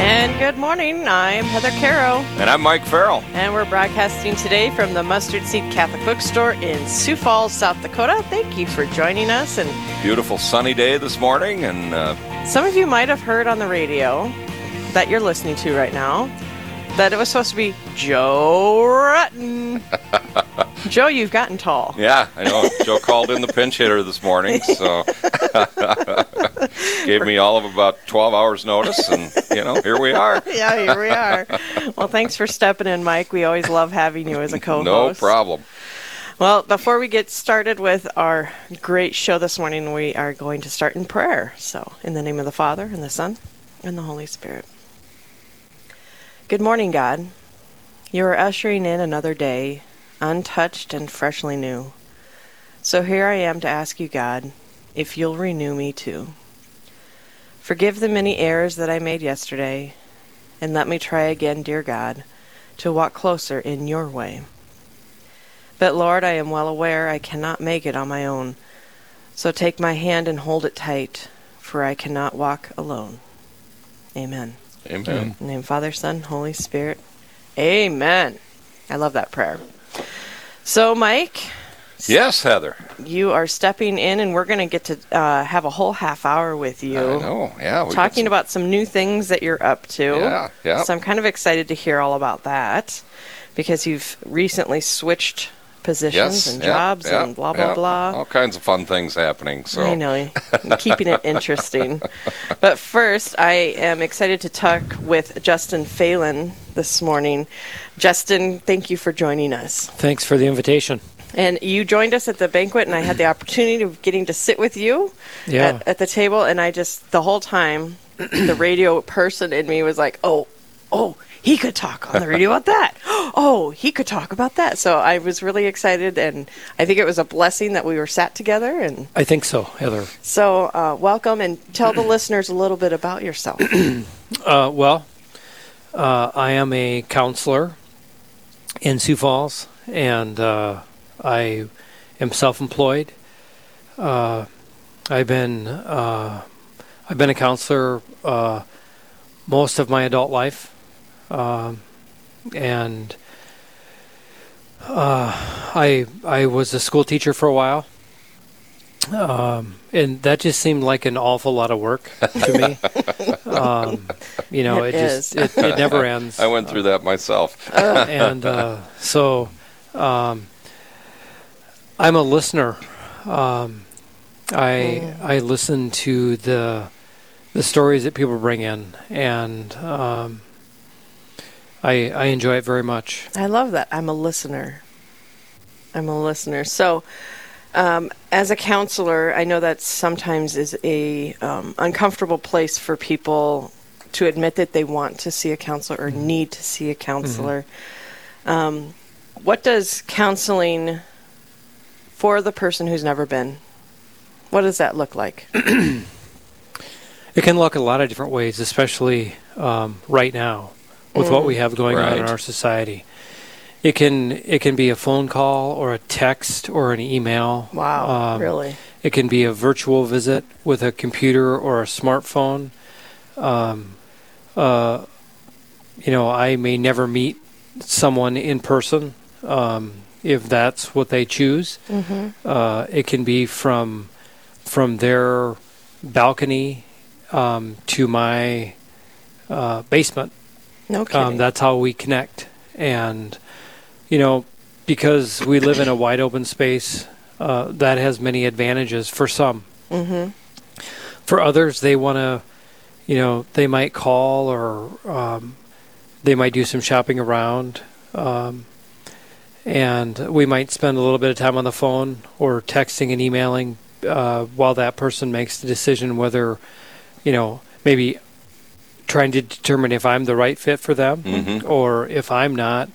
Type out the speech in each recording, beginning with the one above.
And good morning. I'm Heather Caro. And I'm Mike Farrell. And we're broadcasting today from the Mustard Seed Catholic Bookstore in Sioux Falls, South Dakota. Thank you for joining us. And beautiful sunny day this morning. And uh, some of you might have heard on the radio that you're listening to right now that it was supposed to be Joe Rutten. Joe, you've gotten tall. Yeah, I know. Joe called in the pinch hitter this morning, so gave me all of about 12 hours notice, and, you know, here we are. yeah, here we are. Well, thanks for stepping in, Mike. We always love having you as a co host. No problem. Well, before we get started with our great show this morning, we are going to start in prayer. So, in the name of the Father, and the Son, and the Holy Spirit. Good morning, God. You are ushering in another day, untouched and freshly new. So here I am to ask you, God, if you'll renew me too. Forgive the many errors that I made yesterday, and let me try again, dear God, to walk closer in your way. But Lord, I am well aware I cannot make it on my own, so take my hand and hold it tight, for I cannot walk alone. Amen. Amen. In name Father, Son, Holy Spirit. Amen. I love that prayer. So, Mike. Yes, Heather. You are stepping in, and we're going to get to uh, have a whole half hour with you. I know. Yeah. Talking some... about some new things that you're up to. Yeah. Yeah. So I'm kind of excited to hear all about that because you've recently switched positions yes, and jobs and blah blah blah. All kinds of fun things happening. So I know, keeping it interesting. but first, I am excited to talk with Justin Phelan this morning. Justin, thank you for joining us. Thanks for the invitation. And you joined us at the banquet, and I had the opportunity of getting to sit with you yeah. at, at the table. And I just the whole time, the radio person in me was like, "Oh, oh." he could talk on the radio about that. Oh, he could talk about that. So I was really excited, and I think it was a blessing that we were sat together. And I think so, Heather. So uh, welcome, and tell the listeners a little bit about yourself. uh, well, uh, I am a counselor in Sioux Falls, and uh, I am self-employed. Uh, I've been uh, I've been a counselor most of my adult life. Um, and uh, I I was a school teacher for a while, um, and that just seemed like an awful lot of work to me. um, you know, it, it just it, it, never ends. I went through that myself, and uh, so um, I'm a listener. Um, I I listen to the the stories that people bring in, and um, I I enjoy it very much. I love that. I'm a listener. I'm a listener. So, um, as a counselor, I know that sometimes is a um, uncomfortable place for people to admit that they want to see a counselor or mm-hmm. need to see a counselor. Mm-hmm. Um, what does counseling for the person who's never been? What does that look like? it can look a lot of different ways, especially um, right now with mm. what we have going right. on in our society. It can it can be a phone call or a text or an email. Wow, um, really? It can be a virtual visit with a computer or a smartphone. Um, uh, you know, I may never meet someone in person um, if that's what they choose. Mm-hmm. Uh, it can be from from their balcony um, to my uh, basement. No kidding. Um, that's how we connect. And, you know, because we live in a wide open space, uh, that has many advantages for some. Mm-hmm. For others, they want to, you know, they might call or um, they might do some shopping around. Um, and we might spend a little bit of time on the phone or texting and emailing uh, while that person makes the decision whether, you know, maybe trying to determine if I'm the right fit for them, Mhm. or if I'm not,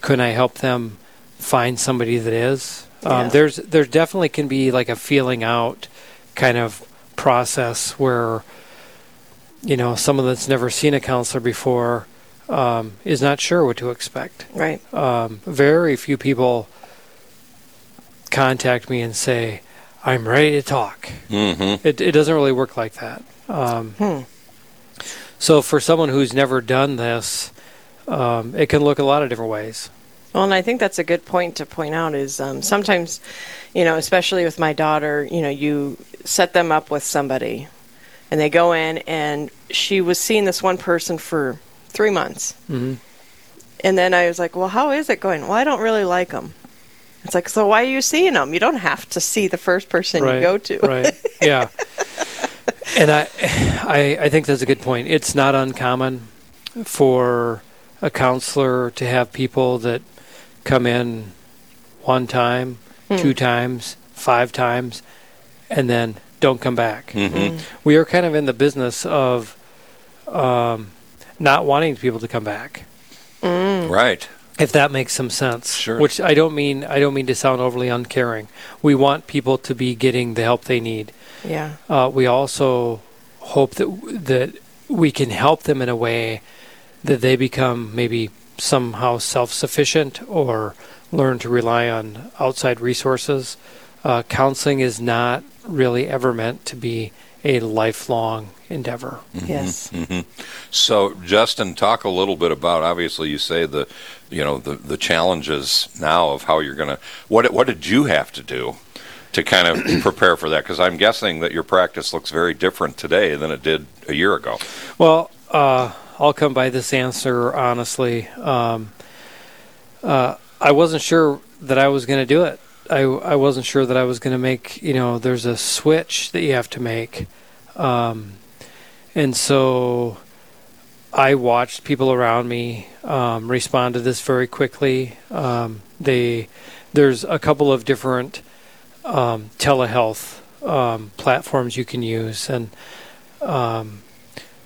can I help them find somebody that is? Yeah. Um, there's there definitely can be like a feeling out kind of process where you know someone that's never seen a counselor before um, is not sure what to expect. Right. Um, very few people contact me and say, "I'm ready to talk." Mm-hmm. It, it doesn't really work like that. Um, Hmm. So for someone who's never done this, um, it can look a lot of different ways. Well, and I think that's a good point to point out is um, sometimes, you know, especially with my daughter, you know, you set them up with somebody and they go in and she was seeing this one person for three months. hmm And then I was like, well, how is it going? Well, I don't really like them. It's like, so why are you seeing them? You don't have to see the first person right. you go to. right. Yeah. And I, I, I think that's a good point. It's not uncommon for a counselor to have people that come in one time, Hmm. two times, five times, and then don't come back. Mm-hmm. We are kind of in the business of um, not wanting people to come back. Mm. Right. if that makes some sense. Sure. Which I don't mean I don't mean to sound overly uncaring. We want people to be getting the help they need. Yeah. Uh, we also hope that that we can help them in a way that they become maybe somehow self-sufficient or learn to rely on outside resources. Uh, counseling is not really ever meant to be a lifelong endeavor. Yes. hmm So, Justin, talk a little bit about. Obviously, you say the, you know, the the challenges now of how you're going to. What what did you have to do to kind of prepare for that? Because I'm guessing that your practice looks very different today than it did a year ago. Well, uh, I'll come by this answer honestly. Um, uh, I wasn't sure that I was going to do it. I, I wasn't sure that I was going to make, you know, there's a switch that you have to make. Um, and so I watched people around me um, respond to this very quickly. Um, they, there's a couple of different um, telehealth um, platforms you can use. And um,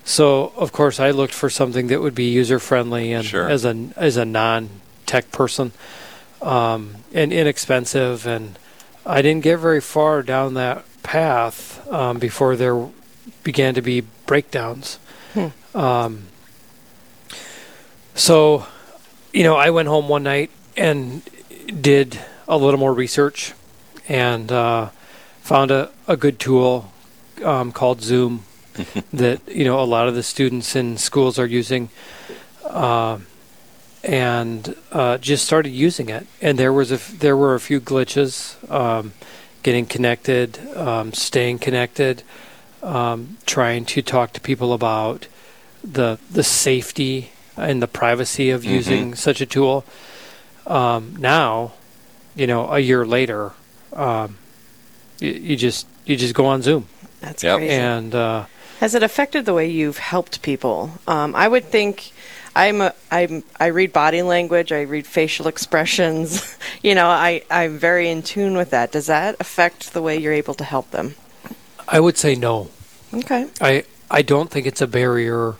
so, of course, I looked for something that would be user friendly and Sure. as a as a non tech person, um, and inexpensive. And I didn't get very far down that path um, before there began to be breakdowns. Hmm. Um, so, you know, I went home one night and did a little more research and uh, found a, a good tool um, called Zoom that you know a lot of the students in schools are using, uh, and uh, just started using it. And there was a f- there were a few glitches, um, getting connected, um, staying connected, um, trying to talk to people about the the safety and the privacy of Mhm. using such a tool. Um, now, you know, a year later, um, you, you just you just go on Zoom That's Yep. crazy. and. Uh, Has it affected the way you've helped people? Um, I would think I'm a, I'm I read body language, I read facial expressions. you know, I I'm very in tune with that. Does that affect the way you're able to help them? I would say no. Okay. I I don't think it's a barrier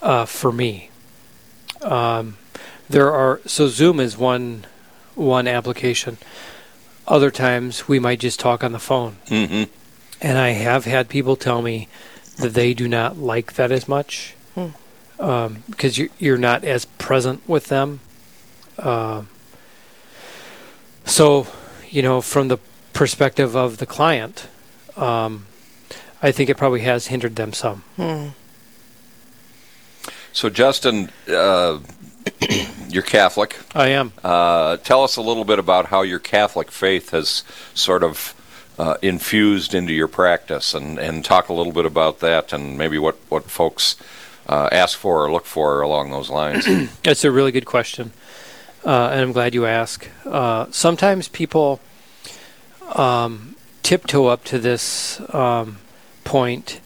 uh, for me. Um, there are so Zoom is one one application. Other times we might just talk on the phone, hmm and I have had people tell me that they do not like that as much Hmm. Um, because you're you're not as present with them. Um so, you know, from the perspective of the client, um, I think it probably has hindered them some. Hmm. So, Justin, uh, you're Catholic. I am. Uh, tell us a little bit about how your Catholic faith has sort of uh, infused into your practice, and, and talk a little bit about that, and maybe what what folks uh, ask for or look for along those lines. That's a really good question, uh, and I'm glad you ask. Uh, sometimes people um, tiptoe up to this um, point,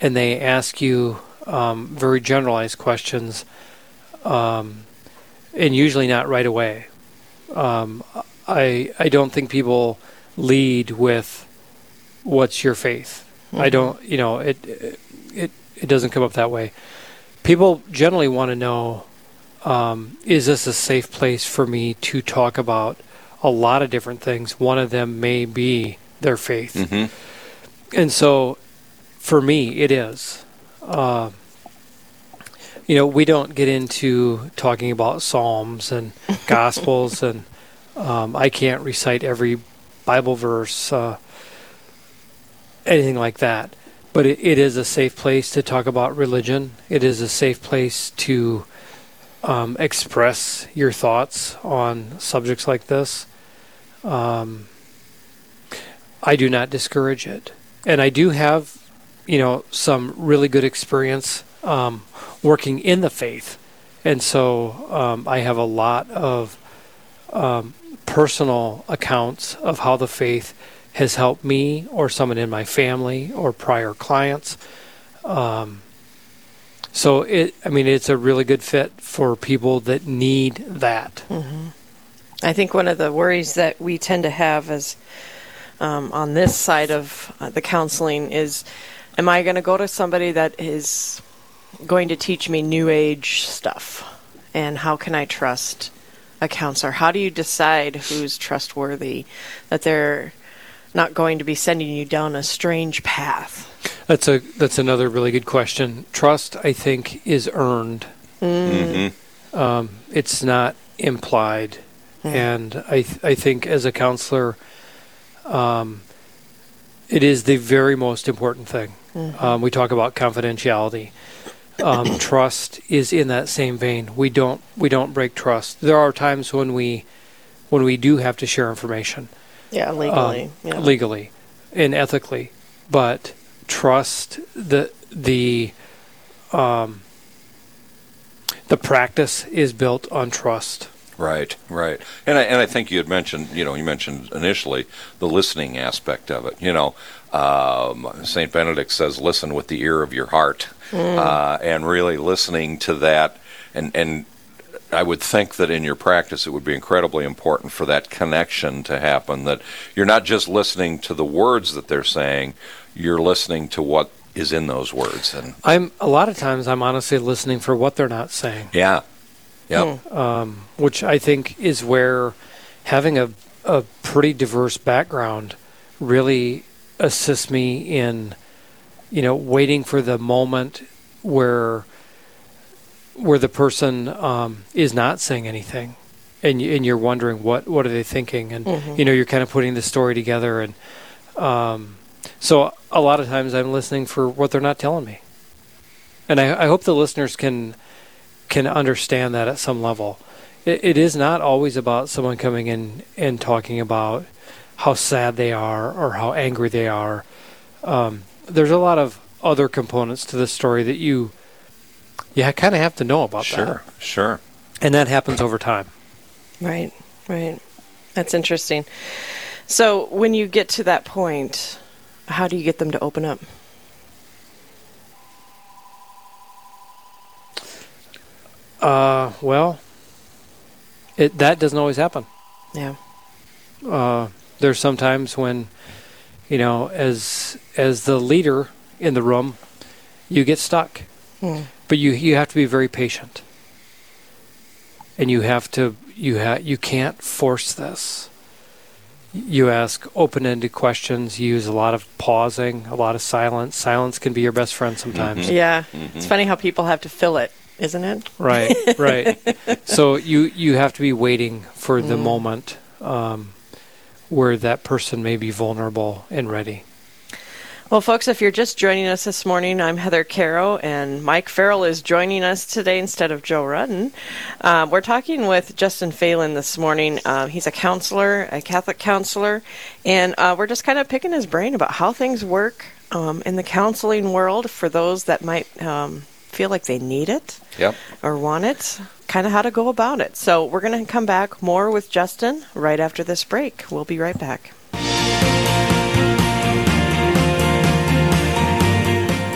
and they ask you um, very generalized questions, um, and usually not right away. Um, I I don't think people lead with what's your faith. I don't. You know it. It it doesn't come up that way. People generally want to know: um, Is this a safe place for me to talk about a lot of different things? One of them may be their faith, Mhm. and so for me, it is. Uh, you know, we don't get into talking about psalms and gospels, and um, I can't recite every Bible verse, uh, anything like that. But it, it is a safe place to talk about religion. It is a safe place to um, express your thoughts on subjects like this. Um, I do not discourage it, and I do have, you know, some really good experience um, working in the faith, and so um, I have a lot of um, personal accounts of how the faith has helped me or someone in my family or prior clients. Um, so it, I mean, it's a really good fit for people that need that. I think one of the worries that we tend to have is um, on this side of uh, the counseling is am I going to go to somebody that is going to teach me new age stuff? And how can I trust a counselor? How do you decide who's trustworthy, that they're not going to be sending you down a strange path? That's a that's another really good question. Trust, I think, is earned. hmm Um, it's not implied, and I th- I think as a counselor, um, it is the very most important thing. Um, we talk about confidentiality. Um, trust is in that same vein. We don't we don't break trust. There are times when we when we do have to share information Yeah, um, legally. yeah. legally and ethically, but trust the the um, the practice is built on trust. Right, right, and I and I think you had mentioned, you know, you mentioned initially the listening aspect of it. You know, um, Saint Benedict says, "Listen with the ear of your heart," uh, and really listening to that, and and I would think that in your practice it would be incredibly important for that connection to happen. That you're not just listening to the words that they're saying, you're listening to what is in those words, and I'm a lot of times I'm honestly listening for what they're not saying, yeah, yep, um, which I think is where having a a pretty diverse background really assists me in you know waiting for the moment where where the person um, is not saying anything and and you're wondering what what are they thinking and you know you're kind of putting the story together and um, so a lot of times I'm listening for what they're not telling me. And I, I hope the listeners can can understand that at some level. It, it is not always about someone coming in and talking about how sad they are or how angry they are. Um, there's a lot of other components to the story that you you kind of have to know about that sure, sure. and that happens over time. Right, right. That's interesting. So when you get to that point, how do you get them to open up? Uh, well, it that doesn't always happen. Yeah. Uh, there's sometimes when, you know, as as the leader in the room, you get stuck, But you you have to be very patient, and you have to you ha- you can't force this. You ask open-ended questions. You use a lot of pausing, a lot of silence. Silence can be your best friend mm-hmm. sometimes. Mm-hmm. Yeah. It's mm-hmm. funny how people have to fill it, isn't it? Right, right. so you you have to be waiting for the mm. moment um, where that person may be vulnerable and ready. Well, folks, if you're just joining us this morning, I'm Heather Caro, and Mike Farrell is joining us today instead of Joe Rudden. Uh, we're talking with Justin Phelan this morning. Uh, he's a counselor, a Catholic counselor, and uh, we're just kind of picking his brain about how things work um, in the counseling world for those that might um, feel like they need it Yep. or want it, kind of how to go about it. So we're going to come back more with Justin right after this break. We'll be right back.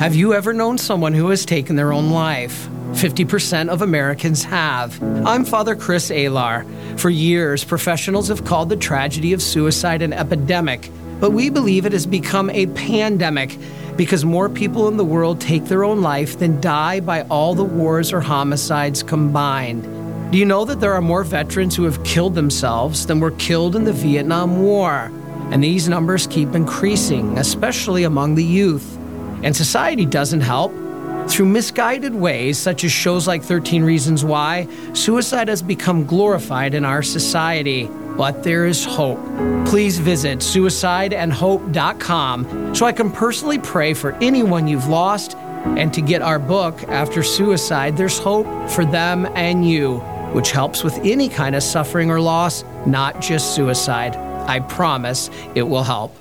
Have you ever known someone who has taken their own life? 50% of Americans have. I'm Father Chris Alar. For years, professionals have called the tragedy of suicide an epidemic, but we believe it has become a pandemic because more people in the world take their own life than die by all the wars or homicides combined. Do you know that there are more veterans who have killed themselves than were killed in the Vietnam War? And these numbers keep increasing, especially among the youth. And society doesn't help. Through misguided ways, such as shows like 13 Reasons Why, suicide has become glorified in our society. But there is hope. Please visit suicideandhope.com so I can personally pray for anyone you've lost and to get our book, After Suicide, There's Hope for Them and You, which helps with any kind of suffering or loss, not just suicide. I promise it will help.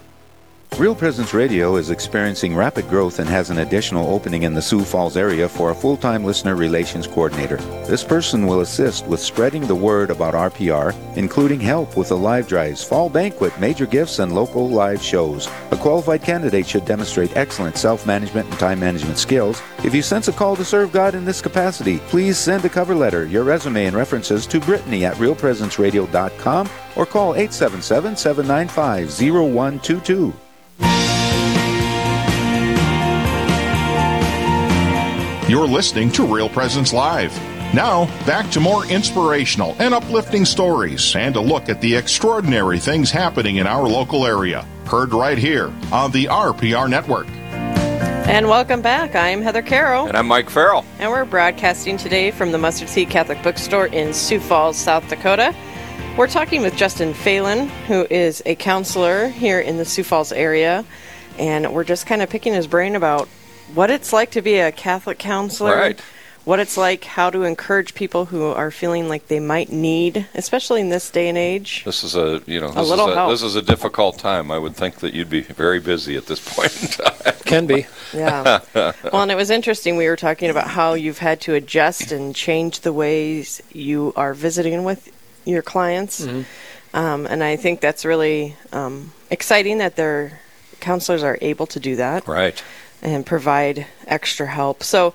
Real Presence Radio is experiencing rapid growth and has an additional opening in the Sioux Falls area for a full time listener relations coordinator. This person will assist with spreading the word about RPR, including help with the live drives, fall banquet, major gifts, and local live shows. A qualified candidate should demonstrate excellent self management and time management skills. If you sense a call to serve God in this capacity, please send a cover letter, your resume, and references to Brittany at realpresenceradio.com or call 877 795 0122. You're listening to Real Presence Live. Now, back to more inspirational and uplifting stories and a look at the extraordinary things happening in our local area. Heard right here on the RPR Network. And welcome back. I'm Heather Carroll. And I'm Mike Farrell. And we're broadcasting today from the Mustard Seed Catholic Bookstore in Sioux Falls, South Dakota. We're talking with Justin Phelan, who is a counselor here in the Sioux Falls area. And we're just kind of picking his brain about what it's like to be a Catholic counselor. Right. What it's like, how to encourage people who are feeling like they might need, especially in this day and age. This is a you know A this, little is, a, help. this is a difficult time. I would think that you'd be very busy at this point in time. Can be. Yeah. well, and it was interesting. We were talking about how you've had to adjust and change the ways you are visiting with your clients. Um, and I think that's really um, exciting that their counselors are able to do that Right. And provide extra help. So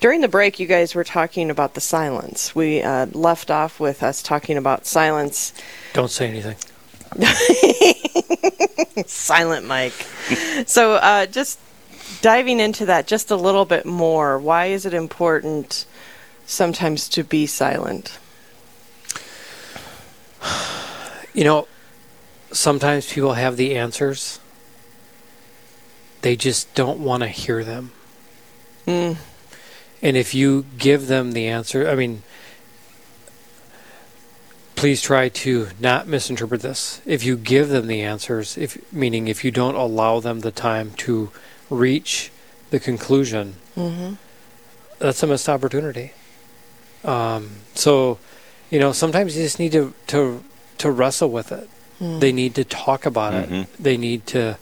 during the break, you guys were talking about the silence. We uh, left off with us talking about silence. Don't say anything. Silent Mike. so uh, just diving into that just a little bit more. Why is it important sometimes to be silent? You know, sometimes people have the answers. They just don't want to hear them. Mm. And if you give them the answer, I mean, please try to not misinterpret this. If you give them the answers, if meaning if you don't allow them the time to reach the conclusion, Mm-hmm. that's a missed opportunity. Um, so, you know, sometimes you just need to to to wrestle with it. Mm. They need to talk about Mhm. it. They need to,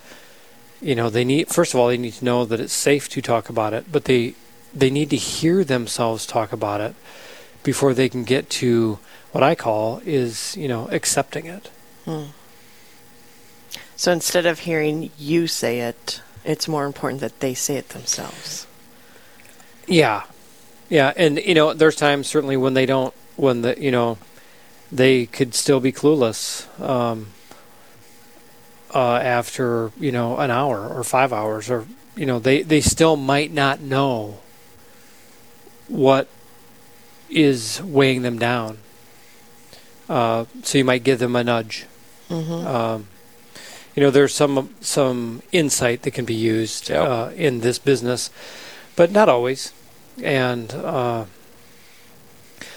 you know, they need first of all they need to know that it's safe to talk about it, but they they need to hear themselves talk about it before they can get to what I call is you know accepting it. Hmm. So instead of hearing you say it, it's more important that they say it themselves. Yeah, yeah, and you know, there's times certainly when they don't, when the you know, they could still be clueless um, uh, after you know an hour or five hours, or you know, they they still might not know what is weighing them down. Uh, so you might give them a nudge. Mm-hmm. Um, you know, there's some some insight that can be used Yep. uh, in this business, but not always. And uh,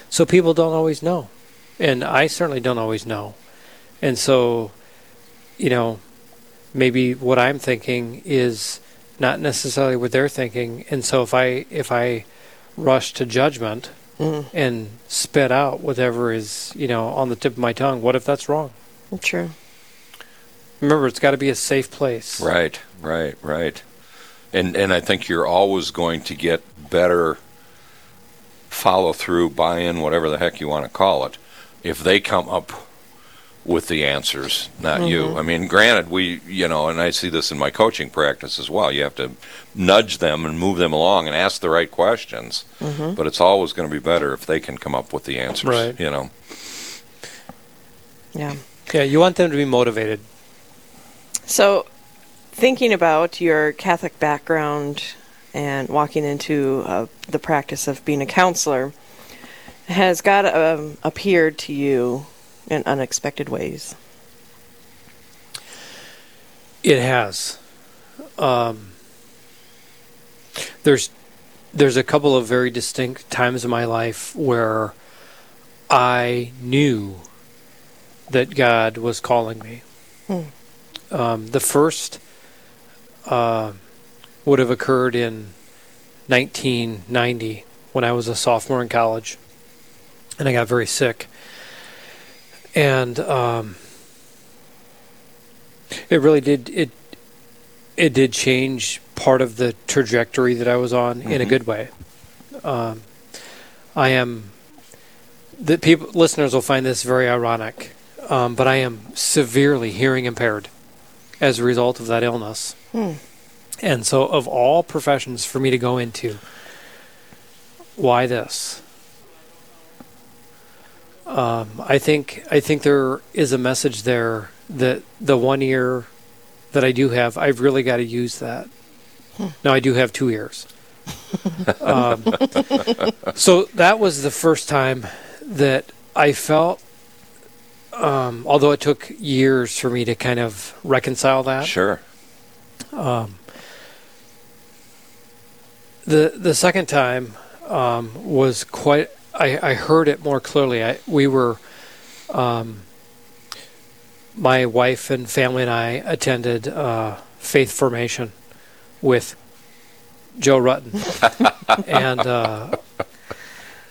so people don't always know, and I certainly don't always know. And so, you know, maybe what I'm thinking is not necessarily what they're thinking, and so if I if I rush to judgment Mhm. and spit out whatever is you know on the tip of my tongue, what if that's wrong? True. Remember, it's got to be a safe place. Right, right, right. And and I think you're always going to get better follow through, buy in, whatever the heck you want to call it, if they come up with the answers, not you. Mhm. I mean, granted, we, you know, and I see this in my coaching practice as well. You have to nudge them and move them along and ask the right questions. Mhm. But it's always going to be better if they can come up with the answers. Right. You know. Yeah. Yeah, you want them to be motivated. So, thinking about your Catholic background and walking into uh, the practice of being a counselor, has God um, appeared to you in unexpected ways? It has. Um, there's there's a couple of very distinct times in my life where I knew that God was calling me. Hmm. Um, the first uh, would have occurred in 1990 when I was a sophomore in college, and I got very sick. And um, it really did it. It did change part of the trajectory that I was on in a Mhm. good way. Um, I am. The people listeners will find this very ironic, um, but I am severely hearing impaired as a result of that illness. Hmm. And so, of all professions for me to go into, why this? Um, I think I think there is a message there that the one ear that I do have, I've really got to use that. Now I do have two ears. um, so that was the first time that I felt, um, although it took years for me to kind of reconcile that. Sure. Um, the the second time um, was quite. I, I heard it more clearly. I, we were, um, my wife and family and I attended uh, faith formation with Joe Rutten, and uh,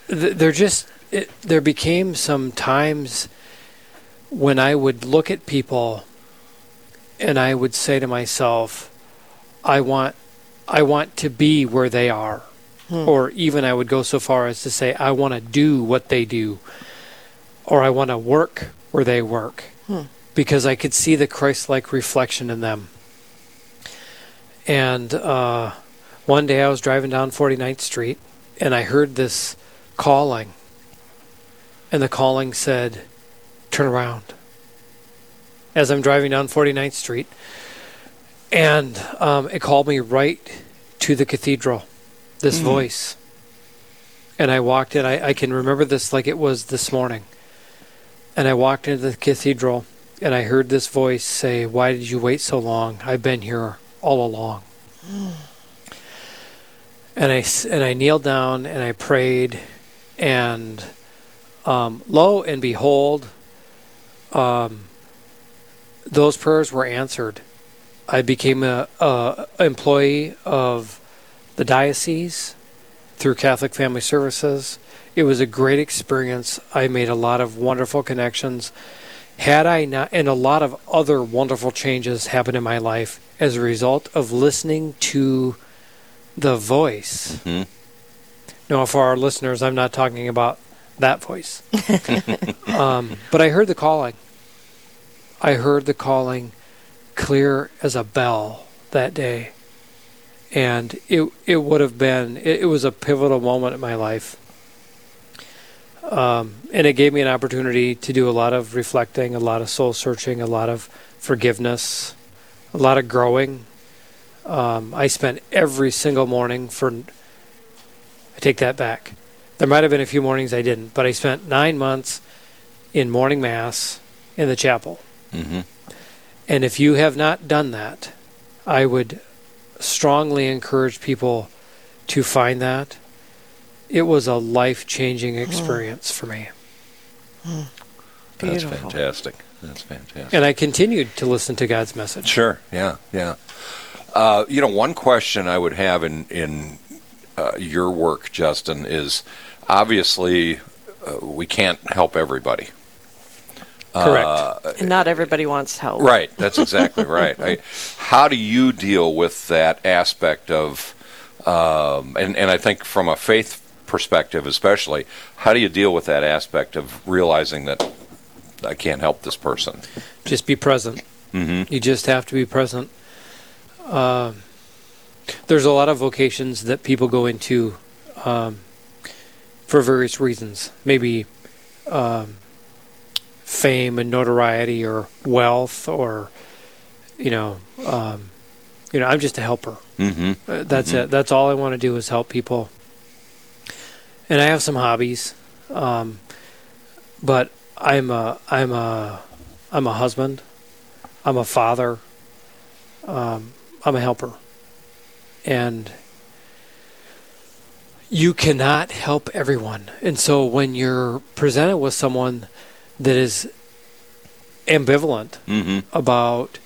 th- there just it, there became some times when I would look at people and I would say to myself, I want I want to be where they are. Hmm. Or even I would go so far as to say I want to do what they do. Or I want to work where they work. Hmm. Because I could see the Christ like reflection in them. And uh, one day I was driving down 49th Street and I heard this calling. And the calling said, Turn around. As I'm driving down 49th Street. And um, it called me right to the cathedral, this Mm. voice. And I walked in. I, I can remember this like it was this morning. And I walked into the cathedral and I heard this voice say, Why did you wait so long? I've been here all along. And I, and I kneeled down and I prayed. And um, lo and behold, um, those prayers were answered. I became a, a employee of the diocese through Catholic Family Services. It was a great experience. I made a lot of wonderful connections. Had I not, and a lot of other wonderful changes happened in my life as a result of listening to the voice. hmm Now, for our listeners, I'm not talking about that voice. um, but I heard the calling. I heard the calling clear as a bell that day. And it it would have been it, it was a pivotal moment in my life. Um, and it gave me an opportunity to do a lot of reflecting, a lot of soul searching, a lot of forgiveness, a lot of growing. Um, I spent every single morning for I take that back. There might have been a few mornings I didn't, but I spent nine months in morning mass in the chapel. hmm And if you have not done that, I would strongly encourage people to find that. It was a life changing experience for me. That's fantastic. That's fantastic. And I continued to listen to God's message. Sure. Yeah. Yeah. Uh, you know, one question I would have in in uh, your work, Justin, is obviously uh, we can't help everybody. Correct. Uh, And not everybody wants help. Right. That's exactly right. I, how do you deal with that aspect of, um, and and I think from a faith perspective, especially, how do you deal with that aspect of realizing that I can't help this person? Just be present. Mm-hmm. You just have to be present. Um there's a lot of vocations that people go into um, for various reasons. Maybe um, fame and notoriety, or wealth, or you know, um, you know. I'm just a helper. Mm-hmm. Uh, that's Mhm. it. That's all I want to do is help people. And I have some hobbies, um, but I'm a I'm a I'm a husband. I'm a father. Um, I'm a helper, and you cannot help everyone. And so when you're presented with someone that is ambivalent Mm-hmm. about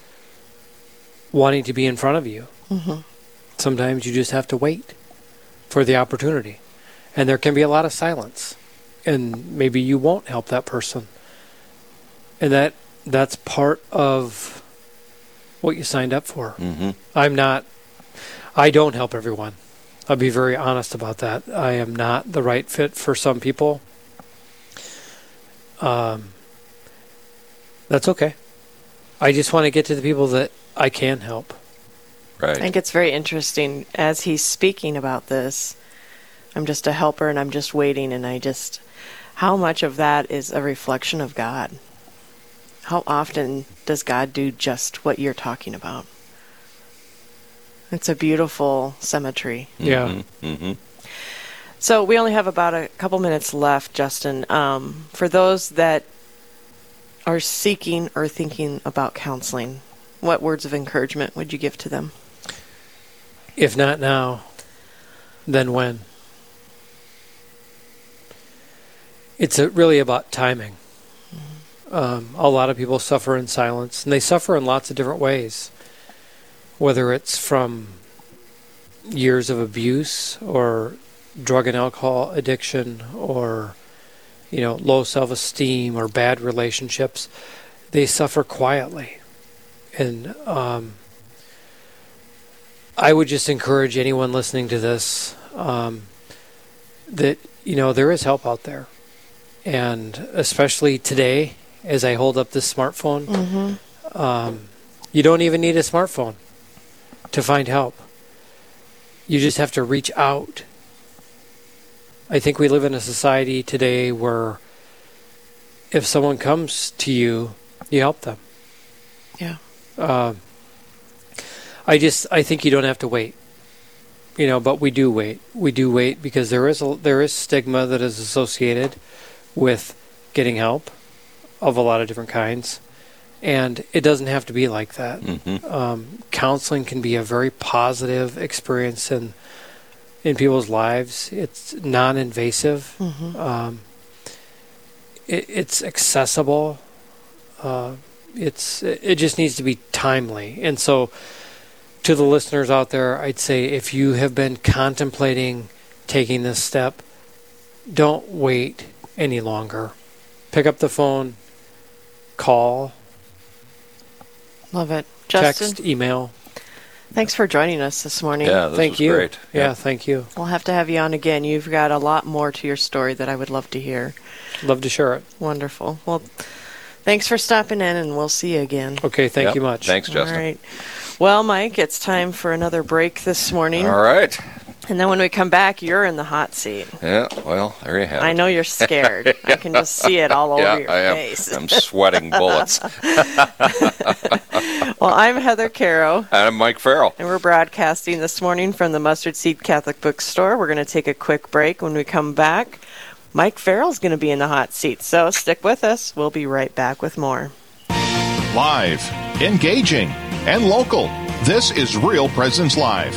wanting to be in front of you, Mhm. sometimes you just have to wait for the opportunity. And there can be a lot of silence. And maybe you won't help that person. And that that's part of what you signed up for. Mm-hmm. I'm not I don't help everyone. I'll be very honest about that. I am not the right fit for some people. Um that's okay. I just want to get to the people that I can help. Right. I Right. think it's very interesting as he's speaking about this. I'm just a helper and I'm just waiting, and I just. How much of that is a reflection of God? How often does God do just what you're talking about? It's a beautiful symmetry. Yeah. Mm-hmm. So we only have about a couple minutes left, Justin. Um, for those that are seeking or thinking about counseling, what words of encouragement would you give to them? If not now, then when? It's really about timing. Um, a lot of people suffer in silence, and they suffer in lots of different ways. Whether it's from years of abuse, or drug and alcohol addiction, or you know, low self-esteem, or bad relationships, they suffer quietly, and um, I would just encourage anyone listening to this um, that you know there is help out there, and especially today, as I hold up this smartphone, Mm-hmm. um, you don't even need a smartphone to find help. You just have to reach out. I think we live in a society today where if someone comes to you, you help them. Yeah. Um, I just I think you don't have to wait. You know, but we do wait. We do wait because there is a, there is stigma that is associated with getting help of a lot of different kinds, and it doesn't have to be like that. Mm-hmm. Um, counseling can be a very positive experience in in people's lives. It's non-invasive. Mhm. Um, it, it's accessible. Uh, it's it just needs to be timely, and so to the listeners out there, I'd say if you have been contemplating taking this step, don't wait any longer. Pick up the phone, call, Love it. Justin, text, email. Thanks for joining us this morning. Yeah, this thank was you. great. Yeah, thank you. We'll have to have you on again. You've got a lot more to your story that I would love to hear. Love to share it. Wonderful. Well, thanks for stopping in, and we'll see you again. Okay, thank Yep. you much. Thanks, Justin. All right. Well, Mike, it's time for another break this morning. All right. And then when we come back, you're in the hot seat. Yeah. Well, there you have it. I know you're scared. I can just see it all over yeah, your I am. face. I'm sweating bullets. well, I'm Heather Caro, And I'm Mike Farrell. and we're broadcasting this morning from the Mustard Seed Catholic Bookstore. We're going to take a quick break. When we come back, Mike Farrell's going to be in the hot seat. So stick with us. We'll be right back with more. Live, engaging, and local. This is Real Presence Live,